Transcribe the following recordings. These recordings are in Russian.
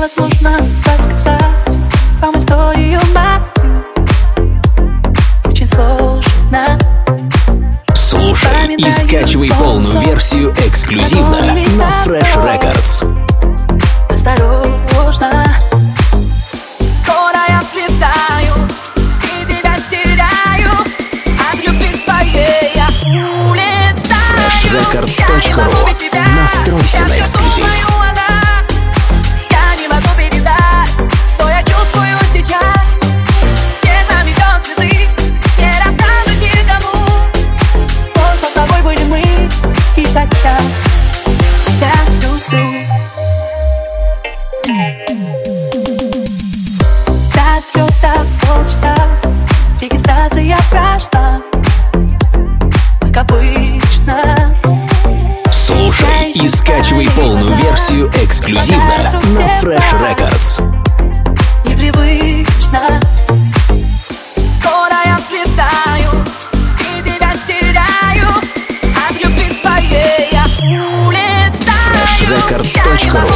невозможно рассказать вам историю мою. Очень сложно. Слушай и скачивай полную версию эксклюзивно на Fresh Records. Осторожно. Скоро я взлетаю И тебя теряю. От любви своей я улетаю. FreshRecords.ru. Я и скачивай полную версию эксклюзивно на Fresh Records. Непривычно Скоро я взлетаю И тебя теряю От любви своей я улетаю FreshRecords.ru.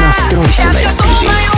Настройся на эксклюзив.